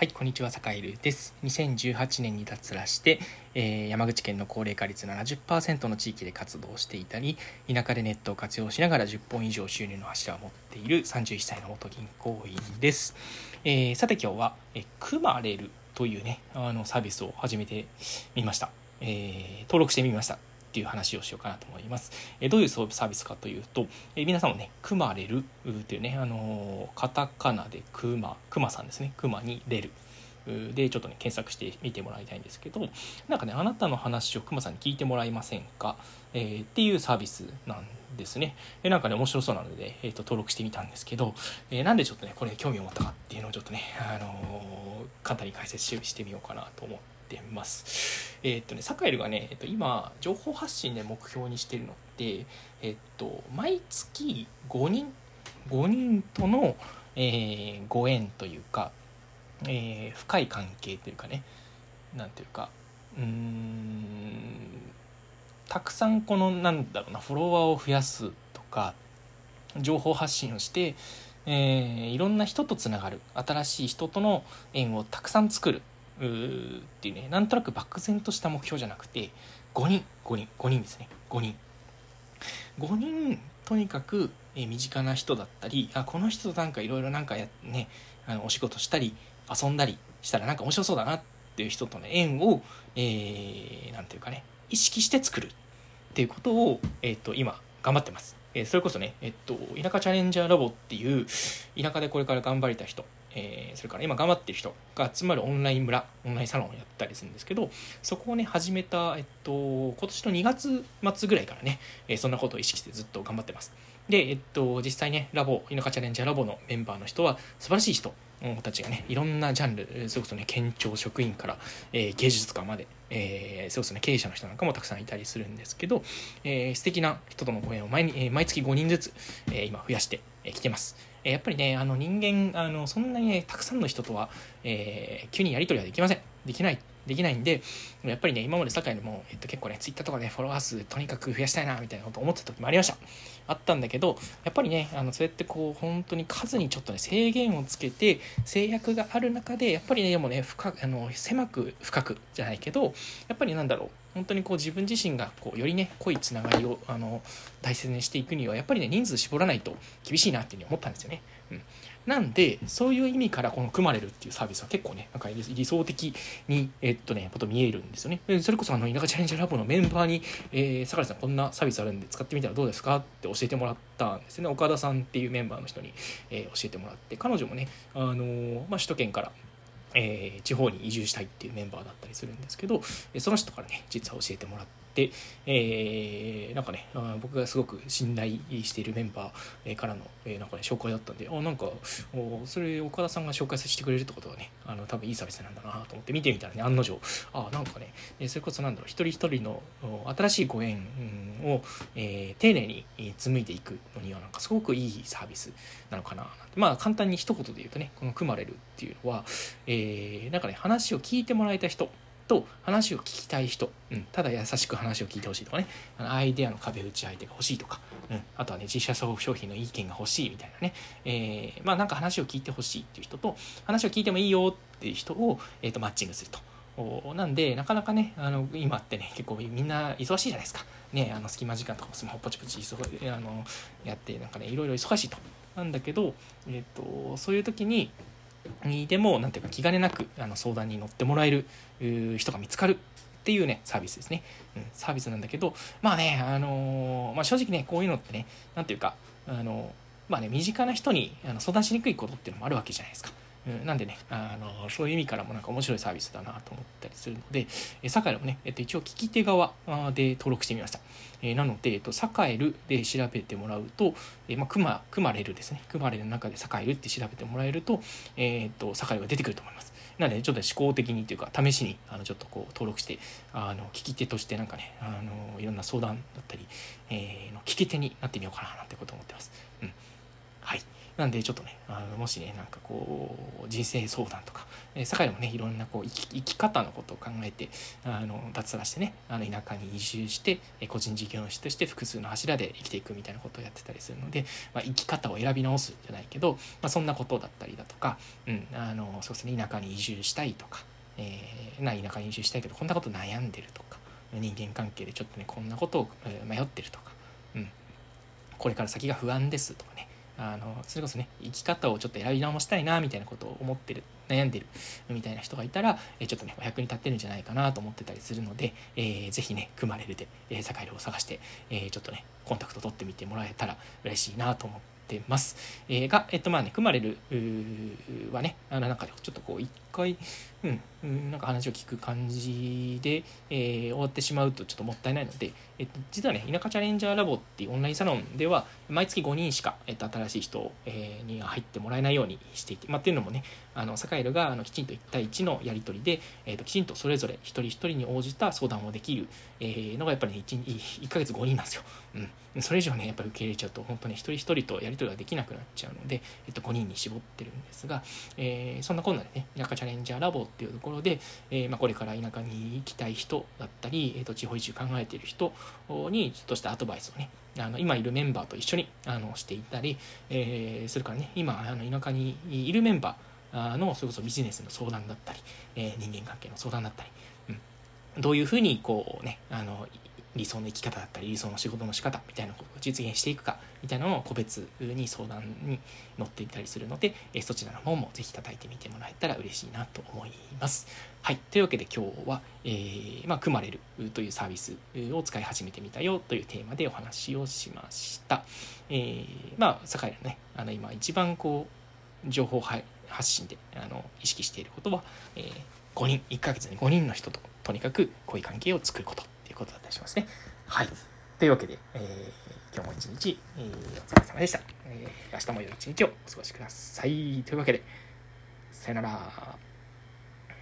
はい、こんにちは、坂井るです。2018年に脱サラして、えー、山口県の高齢化率70%の地域で活動していたり、田舎でネットを活用しながら10本以上収入の柱を持っている31歳の元銀行員です。えー、さて今日は、えクマレルというね、あのサービスを始めてみました。えー、登録してみました。っていう話をしようかなと思います。えどういうサービスかというと、え皆さんもね、クマレルっていうね、あのカタカナでクマ、クマさんですね、クマにレル。でちょっとね検索してみてもらいたいんですけどなんかねあなたの話をくまさんに聞いてもらえませんか、えー、っていうサービスなんですねでなんかね面白そうなので、えーと、登録してみたんですけど、えー、なんでちょっとねこれ興味を持ったかっていうのをちょっとね、あのー、簡単に解説してみようかなと思ってます。えっ、とね、サカエルがね、えっ、と、今、情報発信で目標にしてるのって、えっ、と、毎月5人、5人との、えー、ご縁というか、えー、深い関係というかね、なんていうか、うーん、たくさんこの、なんだろうな、フォロワーを増やすとか、情報発信をして、えー、いろんな人とつながる新しい人との縁をたくさん作るっていうねなんとなく漠然とした目標じゃなくて5人5人5人ですね5人5人とにかく、え身近な人だったりあこの人となんかいろいろなんかやねあのお仕事したり遊んだりしたらなんか面白そうだなっていう人との縁を、えー、なんていうかね意識して作るっていうことを、えーと、今頑張ってます。えー、それこそね、えっと、田舎チャレンジャーラボっていう田舎でこれから頑張りた人えー、それから今頑張ってる人が集まるオンライン村オンラインサロンをやったりするんですけどそこをね始めた、えっと、今年の2月末ぐらいからね、えー、そんなことを意識してずっと頑張ってます。で、えっと、実際ねラボ田舎チャレンジャーラボのメンバーの人は素晴らしい人たちがねいろんなジャンルそれこそね県庁職員から、えー、芸術家まで、えー、そうですね経営者の人なんかもたくさんいたりするんですけど、えー、素敵な人とのご縁を毎に、えー、毎月5人ずつ、えー、今増やしてき、てます。やっぱりね、あの人間、あのそんなにね、たくさんの人とは、えー、急にやり取りはできません。できない。できないんで、やっぱりね、今まで堺でも、えっと、結構ね、ツイッターとかね、フォロワー数とにかく増やしたいな、みたいなこと思ってた時もありました。あったんだけど、やっぱりね、あの、そうやってこう、本当に数にちょっとね、制限をつけて、制約がある中で、やっぱりね、でもね、深あの、狭く深くじゃないけど、やっぱりなんだろう、本当にこう自分自身がこうよりね濃いつながりをあの大切にしていくにはやっぱりね人数絞らないと厳しいなっていうふうに思ったんですよね。うん、なんでそういう意味からこの組まれるっていうサービスは結構ねなんか理想的にえっとねこと見えるんですよね。それこそあの田舎チャレンジラボのメンバーに「えー、坂井さんこんなサービスあるんで使ってみたらどうですか?」って教えてもらったんですね岡田さんっていうメンバーの人に、えー、教えてもらって彼女もねあのー、まあ、首都圏からえー、地方に移住したいっていうメンバーだったりするんですけどその人からね実は教えてもらって、えー、なんかね僕がすごく信頼しているメンバーからの、えー、なんかね紹介だったんであなんかそれ岡田さんが紹介させてくれるってことはねあの多分いいサービスなんだなと思って見てみたらね案の定。あなんかねそれこそなんだろう一人一人の新しいご縁を、えー、丁寧に紡いでいくのにはなんかすごくいいサービスなのかなまあ簡単に一言で言うとねこの組まれるっていうのは、えー、なんかね話を聞いてもらえた人と話を聞きたい人、うん、ただ優しく話を聞いてほしいとかねあのアイデアの壁打ち相手が欲しいとか、うん、あとはね自社商品の意見が欲しいみたいなね、えー、まあなんか話を聞いてほしいっていう人と話を聞いてもいいよっていう人を、えーと、マッチングすると。なんでなかなかねあの今ってね結構みんな忙しいじゃないですか。ねあの隙間時間とかもスマホポチポチあのやってなんかねいろいろ忙しいと。なんだけど、えーと、そういう時ににでも何ていうか気兼ねなくあの相談に乗ってもらえる人が見つかるっていうねサービスですね、うん、サービスなんだけどまあねあのー、まあ、正直ねこういうのってね何ていうかあのまあね身近な人にあの相談しにくいことっていうのもあるわけじゃないですか。なんでねあのそういう意味からもなんか面白いサービスだなと思ったりするので、えサカエルもね、えっと、一応聞き手側で登録してみました、えー、なので、えっと、サカエルで調べてもらうと、えー、まあ、クマクマレルですね。クマレルの中でサカエルって調べてもらえると,、えー、っとサカエルが出てくると思います。なのでちょっと思考的にというか試しにあのちょっとこう登録してあの聞き手としてなんかねあのいろんな相談だったり、えー、の聞き手になってみようかななんてこと思ってます。うん、はい。なんでちょっとねあのもしねなんかこう人生相談とか、えー、坂井もねいろんなこう生き生き方のことを考えてあの脱サラしてねあの田舎に移住して、えー、個人事業主として複数の柱で生きていくみたいなことをやってたりするので、まあ、生き方を選び直すじゃないけど、まあ、そんなことだったりだとか、うん、あのそうですね田舎に移住したいとか、えー、な田舎に移住したいけどこんなこと悩んでるとか人間関係でちょっとねこんなことを迷ってるとか、うん、これから先が不安ですとかねあのそれこそね生き方をちょっと選び直したいなみたいなことを思ってる悩んでるみたいな人がいたら、えちょっとねお役に立ってるんじゃないかなと思ってたりするので、えー、ぜひね組まれるで、えー、坂井を探して、えー、ちょっとねコンタクト取ってみてもらえたら嬉しいなと思ってます。えー、が、えっとまあね、組まれるはね、あのなんかちょっとこう回、うん、なんか話を聞く感じで、えー、終わってしまうとちょっともったいないので、えっと、実はね、田舎チャレンジャーラボっていうオンラインサロンでは、毎月5人しか、えっと、新しい人、えー、には入ってもらえないようにしていて、まあ、っていうのもね、あの、サカエルがあのきちんと1対1のやり取りで、えっと、きちんとそれぞれ一人一人に応じた相談をできる、えー、のがやっぱりね、1, 1ヶ月5人なんですよ。うん。それ以上ね、やっぱり受け入れちゃうと、本当に一人一人とやり取りができなくなっちゃうので、えっと、5人に絞ってるんですが、えー、そんなこんなでね、田舎チャレンジャーラボっていうところで、えー、まあ、これから田舎に行きたい人だったり、えーと、地方移住考えている人にちょっとしたアドバイスをねあの今いるメンバーと一緒にあのしていたり、えー、それからね今あの田舎にいるメンバーのそれこそビジネスの相談だったり、え、人間関係の相談だったり、うん、どういうふうにこうねあの理想の生き方だったり理想の仕事の仕方みたいなことを実現していくかみたいなのを個別に相談に乗っていたりするので、えそちらの方もぜひ叩いてみてもらえたら嬉しいなと思います。はい。というわけで今日は、えー、まあ、組まれるというサービスを使い始めてみたよというテーマでお話をしました。えー、まあ、酒井のね、あの今一番こう、情報発信であの意識していることは、えー、5人、1ヶ月に5人の人ととにかくこういう関係を作ることことだったりしますね。はい。というわけで、えー、今日も一日、えー、お疲れ様でした。えー、明日も良い一日をお過ごしください。というわけで、さよなら。